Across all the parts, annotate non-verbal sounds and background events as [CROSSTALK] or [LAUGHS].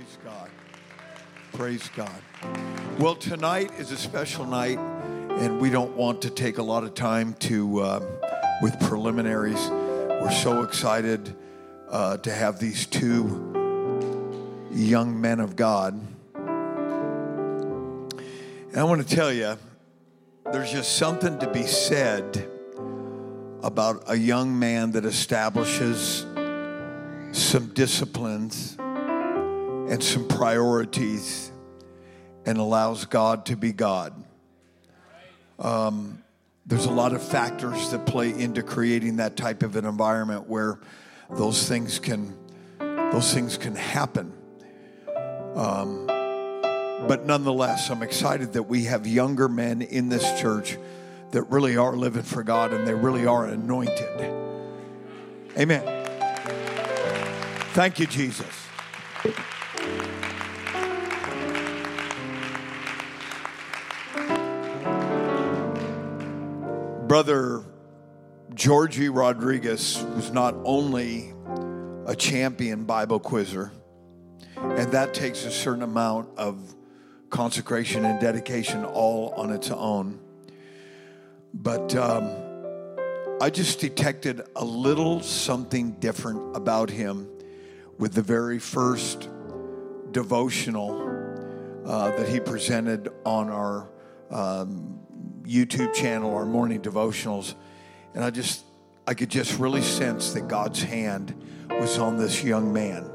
Praise God. Praise God. Well, tonight is a special night, and we don't want to take a lot of time to uh, with preliminaries. We're so excited uh, to have these two young men of God. And I want to tell you, there's just something to be said about a young man that establishes some disciplines and some priorities and allows God to be God. Um, there's a lot of factors that play into creating that type of an environment where those things can those things can happen. Um, but nonetheless, I'm excited that we have younger men in this church that really are living for God and they really are anointed. Amen. Thank you, Jesus. Brother Georgie Rodriguez was not only a champion Bible quizzer, and that takes a certain amount of consecration and dedication all on its own. But um, I just detected a little something different about him with the very first devotional uh, that he presented on our um, YouTube channel, our morning devotionals, and I just I could just really sense that God's hand was on this young man.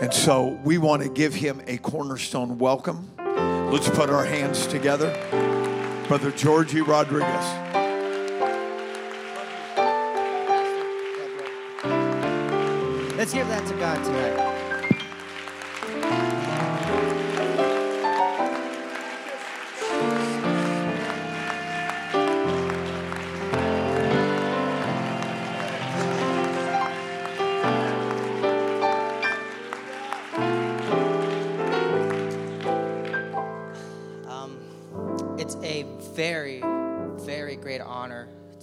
And so we want to give him a cornerstone welcome. Let's put our hands together. Brother Georgie Rodriguez. Let's give that to God tonight.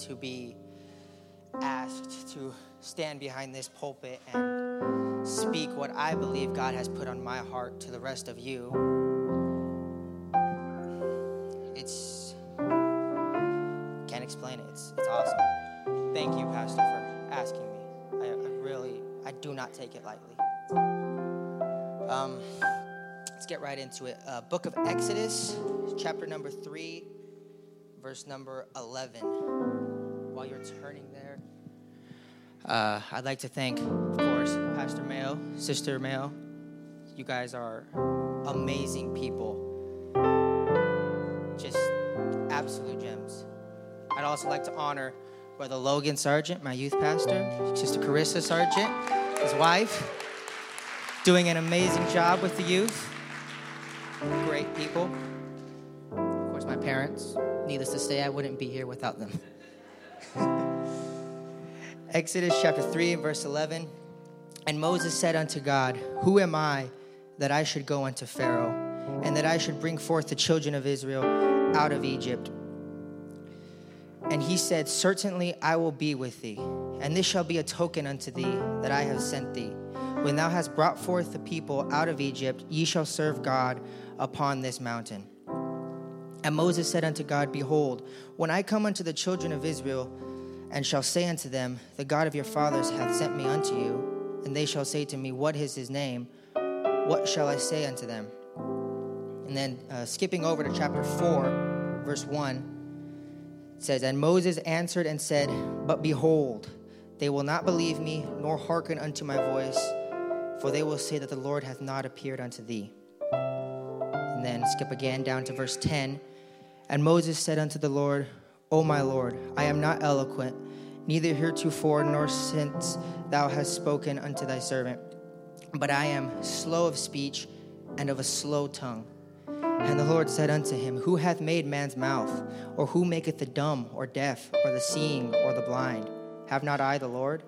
To be asked to stand behind this pulpit and speak what I believe God has put on my heart to the rest of you. It's can't explain it. It's it's awesome. Thank you, Pastor, for asking me. I, I really I do not take it lightly. Um, let's get right into it. Uh, Book of Exodus, chapter number three, verse number eleven. While you're turning there. Uh, I'd like to thank, of course, Pastor Mayo, Sister Mayo. You guys are amazing people. Just absolute gems. I'd also like to honor Brother Logan Sargent, my youth pastor, Sister Carissa Sargent, his wife, doing an amazing job with the youth. Great people. Of course, my parents. Needless to say, I wouldn't be here without them. [LAUGHS] Exodus chapter 3 and verse 11. And Moses said unto God, Who am I that I should go unto Pharaoh, and that I should bring forth the children of Israel out of Egypt? And he said, Certainly I will be with thee, and this shall be a token unto thee that I have sent thee. When thou hast brought forth the people out of Egypt, ye shall serve God upon this mountain. And Moses said unto God, Behold, when I come unto the children of Israel, and shall say unto them, The God of your fathers hath sent me unto you, and they shall say to me, What is his name? What shall I say unto them? And then uh, skipping over to chapter 4, verse 1, it says, And Moses answered and said, But behold, they will not believe me, nor hearken unto my voice, for they will say that the Lord hath not appeared unto thee. And then skip again down to verse 10. And Moses said unto the Lord, O my Lord, I am not eloquent, neither heretofore nor since thou hast spoken unto thy servant, but I am slow of speech and of a slow tongue. And the Lord said unto him, Who hath made man's mouth? Or who maketh the dumb, or deaf, or the seeing, or the blind? Have not I the Lord?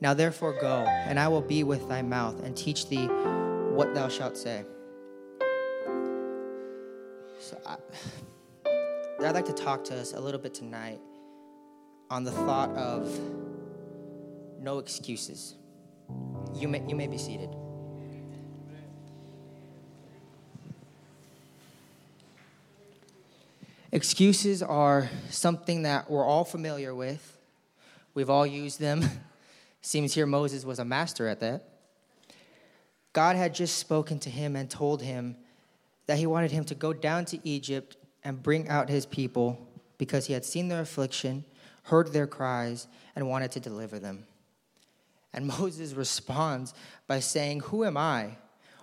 Now therefore go, and I will be with thy mouth, and teach thee what thou shalt say. So I, I'd like to talk to us a little bit tonight on the thought of no excuses. You may, you may be seated. Excuses are something that we're all familiar with. We've all used them. [LAUGHS] Seems here Moses was a master at that. God had just spoken to him and told him that he wanted him to go down to Egypt and bring out his people because he had seen their affliction, heard their cries, and wanted to deliver them. And [LAUGHS] Moses responds by saying, Who am I?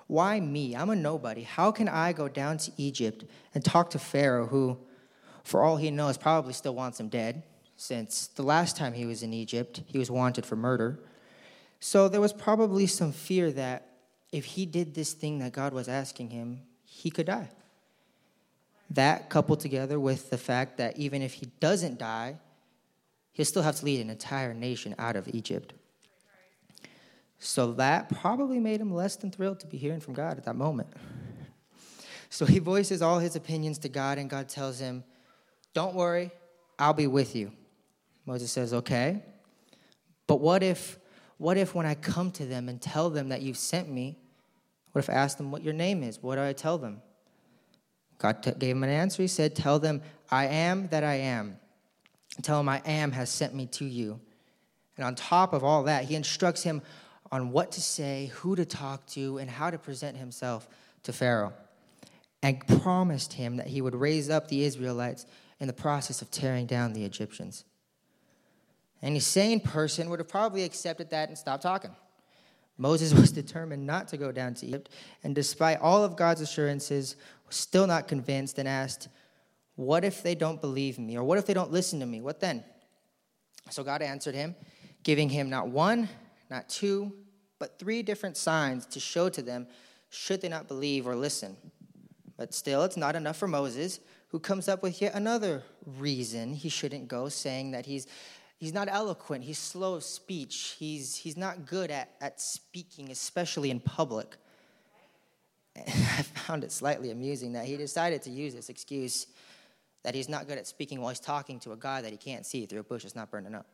Why me? I'm a nobody. How can I go down to Egypt and talk to Pharaoh, who, for all he knows, probably still wants him dead, since the last time he was in Egypt, he was wanted for murder. So there was probably some fear that if he did this thing that God was asking him, he could die. That coupled together with the fact that even if he doesn't die, he'll still have to lead an entire nation out of Egypt. So that probably made him less than thrilled to be hearing from God at that moment. [LAUGHS] So he voices all his opinions to God, and God tells him, Don't worry, I'll be with you. Moses says, Okay. But what if what if when I come to them and tell them that you've sent me, what if I ask them what your name is? What do I tell them? God t- gave him an answer. He said, Tell them, I am that I am. Tell them, I am has sent me to you. And on top of all that, he instructs him on what to say, who to talk to, and how to present himself to Pharaoh. And promised him that he would raise up the Israelites in the process of tearing down the Egyptians. Any sane person would have probably accepted that and stopped talking. Moses [LAUGHS] was determined not to go down to Egypt, and despite all of God's assurances, was still not convinced and asked, What if they don't believe me? Or what if they don't listen to me? What then? So God answered him, giving him not one, not two, but three different signs to show to them should they not believe or listen. But still, it's not enough for Moses, who comes up with yet another reason he shouldn't go, saying that he's he's not eloquent, he's slow of speech, he's, he's not good at, at speaking, especially in public. [LAUGHS] I found it slightly amusing that he decided to use this excuse that he's not good at speaking while he's talking to a guy that he can't see through a bush that's not burning up.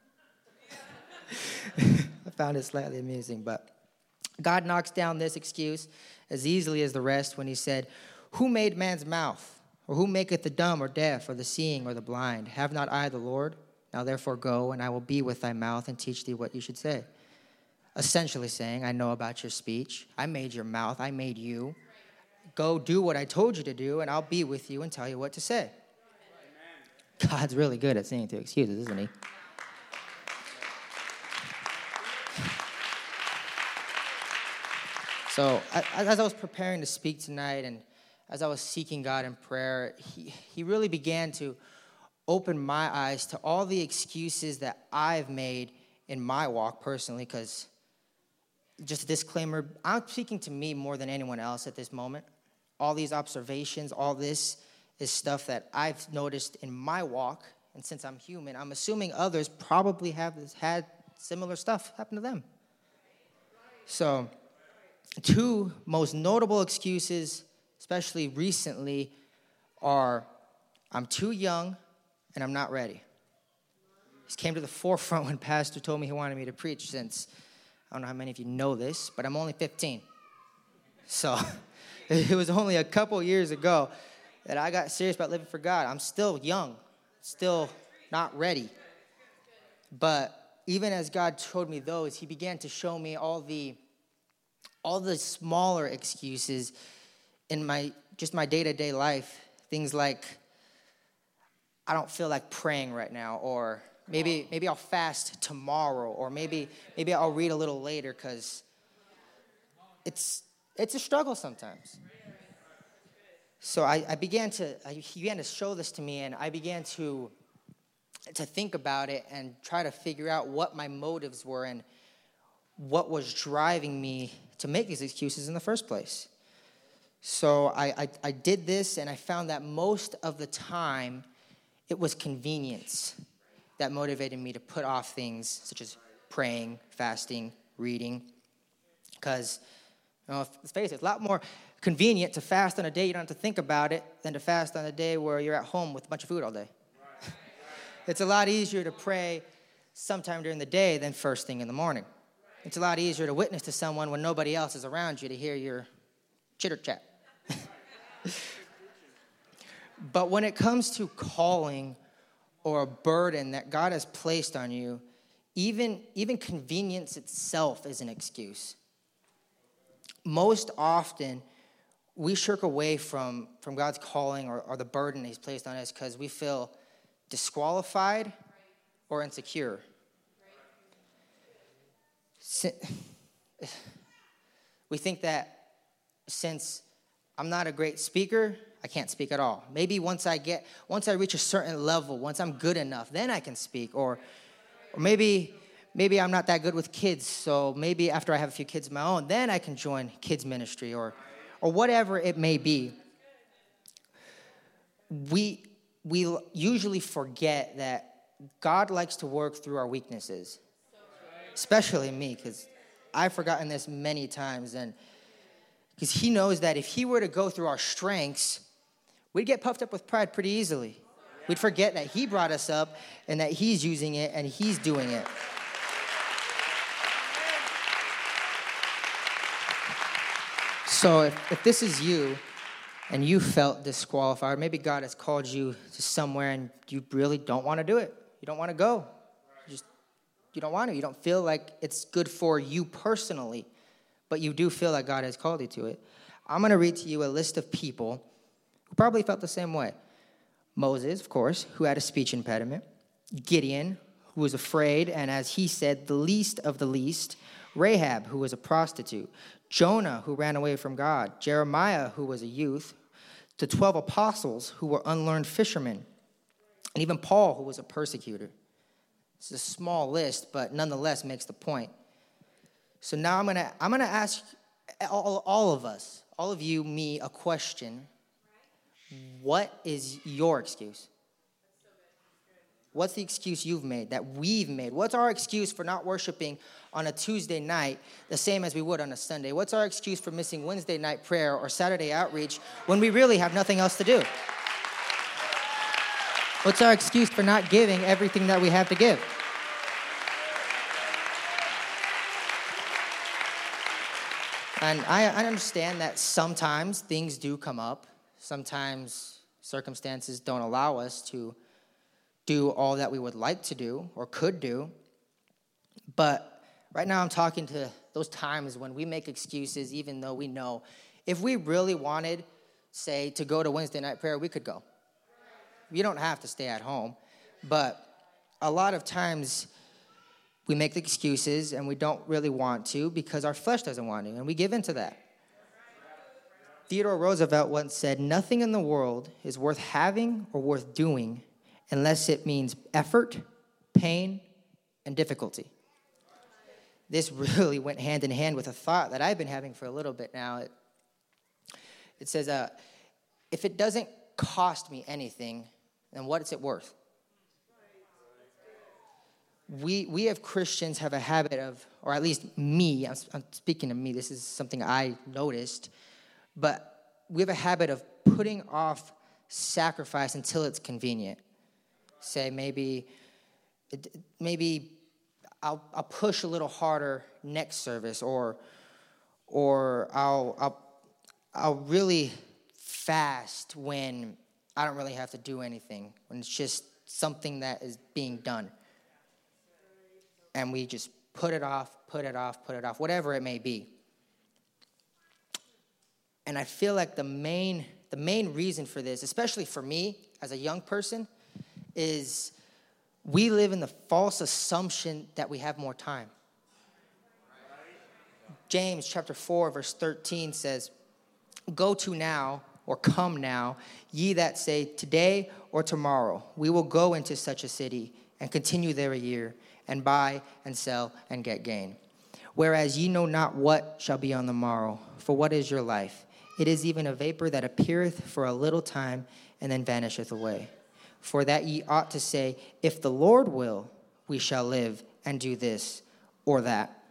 [LAUGHS] I found it slightly amusing, but God knocks down this excuse as easily as the rest when he said, Who made man's mouth? Or who maketh the dumb or deaf or the seeing or the blind? Have not I the Lord? Now therefore go, and I will be with thy mouth and teach thee what you should say. Essentially saying, I know about your speech. I made your mouth. I made you. Go do what I told you to do, and I'll be with you and tell you what to say. God's really good at saying to excuses, isn't he? So, as I was preparing to speak tonight and as I was seeking God in prayer, he, he really began to opened my eyes to all the excuses that I've made in my walk personally, because just a disclaimer, I'm speaking to me more than anyone else at this moment. All these observations, all this is stuff that I've noticed in my walk, and since I'm human, I'm assuming others probably have had similar stuff happen to them. So, two most notable excuses, especially recently, are I'm too young and I'm not ready. This came to the forefront when Pastor told me he wanted me to preach since I don't know how many of you know this, but I'm only 15. So [LAUGHS] it was only a couple years ago that I got serious about living for God. I'm still young, still not ready. But even as God showed me those, he began to show me all the all the smaller excuses in my just my day-to-day life. Things like I don't feel like praying right now, or maybe maybe I'll fast tomorrow, or maybe maybe I'll read a little later because it's it's a struggle sometimes. So I, I began to I, he began to show this to me, and I began to to think about it and try to figure out what my motives were and what was driving me to make these excuses in the first place. So I, I, I did this, and I found that most of the time it was convenience that motivated me to put off things such as praying, fasting, reading. Because, you know, let's face it, it's a lot more convenient to fast on a day you don't have to think about it than to fast on a day where you're at home with a bunch of food all day. [LAUGHS] it's a lot easier to pray sometime during the day than first thing in the morning. It's a lot easier to witness to someone when nobody else is around you to hear your chitter chat. [LAUGHS] But when it comes to calling or a burden that God has placed on you, even, even convenience itself is an excuse. Most often, we shirk away from, from God's calling or, or the burden He's placed on us because we feel disqualified or insecure. [SIGHS] We think that since I'm not a great speaker, I can't speak at all. Maybe once I get, once I reach a certain level, once I'm good enough, then I can speak. Or, or maybe, maybe I'm not that good with kids, so maybe after I have a few kids of my own, then I can join kids ministry or, or whatever it may be. We, we usually forget that God likes to work through our weaknesses, especially me, because I've forgotten this many times. And because He knows that if He were to go through our strengths, we'd get puffed up with pride pretty easily. We'd forget that He brought us up and that He's using it and He's doing it. So if, if this is you and you felt disqualified, maybe God has called you to somewhere and you really don't want to do it. You don't want to go. You just you don't want to. You don't feel like it's good for you personally, but you do feel like God has called you to it. I'm going to read to you a list of people probably felt the same way. Moses, of course, who had a speech impediment. Gideon, who was afraid, and as he said, the least of the least. Rahab, who was a prostitute. Jonah, who ran away from God. Jeremiah, who was a youth. The 12 apostles, who were unlearned fishermen and even Paul, who was a persecutor. It's a small list, but nonetheless makes the point. So now I'm gonna I'm gonna ask all, all of us, all of you, me, a question. What is your excuse? What's the excuse you've made that we've made? What's our excuse for not worshiping on a Tuesday night the same as we would on a Sunday? What's our excuse for missing Wednesday night prayer or Saturday outreach when we really have nothing else to do? What's our excuse for not giving everything that we have to give? And I, understand that sometimes things do come up. Sometimes circumstances don't allow us to do all that we would like to do or could do. But right now, I'm talking to those times when we make excuses, even though we know if we really wanted, say, to go to Wednesday night prayer, we could go. You don't have to stay at home. But a lot of times we make the excuses and we don't really want to because our flesh doesn't want to, and we give in to that. Theodore Roosevelt once said, Nothing in the world is worth having or worth doing unless it means effort, pain, and difficulty. This [LAUGHS] really went hand in hand with a thought that I've been having for a little bit now. It, it says, uh, If it doesn't cost me anything, then what is it worth? We, we have Christians have a habit of, or at least me, I'm, I'm speaking to me, this is something I noticed, but we have a habit of putting off sacrifice until it's convenient. Say maybe, maybe I'll, I'll push a little harder next service, or, or I'll, I'll, I'll really fast when I don't really have to do anything when it's just something that is being done. And we just put it off, put it off, put it off, whatever it may be. And I feel like the main the main reason for this, especially for me as a young person, is we live in the false assumption that we have more time. James chapter 4 verse 13 says, "Go to now or come now, ye that say, Today or tomorrow, we will go into such a city and continue there a year, and buy and sell and get gain. Whereas ye know not what shall be on the morrow, for what is your life? It is even a vapor that appeareth for a little time and then vanisheth away. For that ye ought to say, If the Lord will, we shall live and do this or that.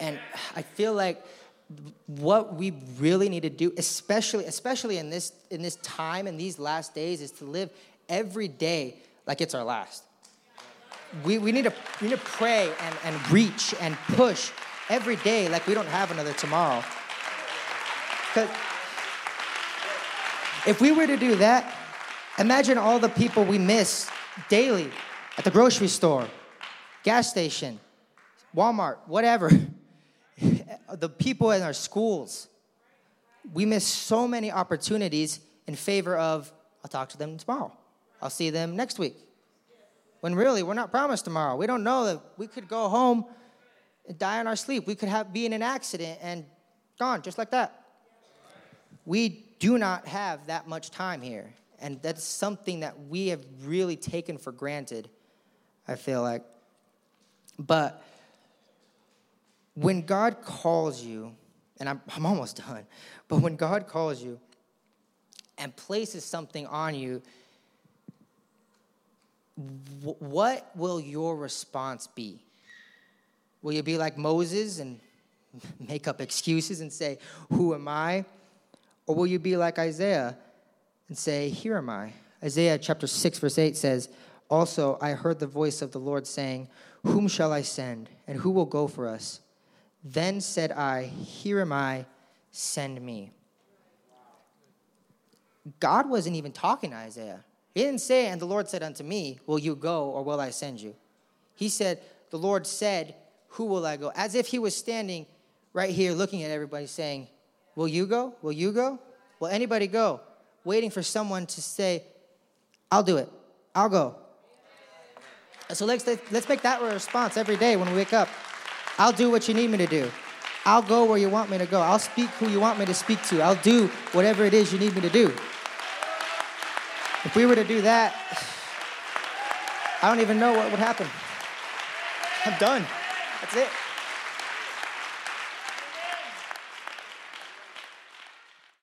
And I feel like what we really need to do, especially especially in this in this time in these last days, is to live every day like it's our last. We, we need to we need to pray and, and reach and push every day like we don't have another tomorrow. If we were to do that, imagine all the people we miss daily at the grocery store, gas station, Walmart, whatever. [LAUGHS] the people in our schools. We miss so many opportunities in favor of, I'll talk to them tomorrow. I'll see them next week. When really, we're not promised tomorrow. We don't know that we could go home and die in our sleep. We could have, be in an accident and gone just like that. We do not have that much time here. And that's something that we have really taken for granted, I feel like. But when God calls you, and I'm, I'm almost done, but when God calls you and places something on you, what will your response be? Will you be like Moses and [LAUGHS] make up excuses and say, Who am I? Or will you be like Isaiah and say, Here am I? Isaiah chapter 6, verse 8 says, Also, I heard the voice of the Lord saying, Whom shall I send, and who will go for us? Then said I, Here am I, send me. God wasn't even talking to Isaiah. He didn't say, And the Lord said unto me, Will you go, or will I send you? He said, The Lord said, Who will I go? As if he was standing right here looking at everybody saying, Will you go? Will you go? Will anybody go? Waiting for someone to say, I'll do it. I'll go. So let's, let's make that a response every day when we wake up. I'll do what you need me to do. I'll go where you want me to go. I'll speak who you want me to speak to. I'll do whatever it is you need me to do. If we were to do that, [SIGHS] I don't even know what would happen. I'm done. That's it.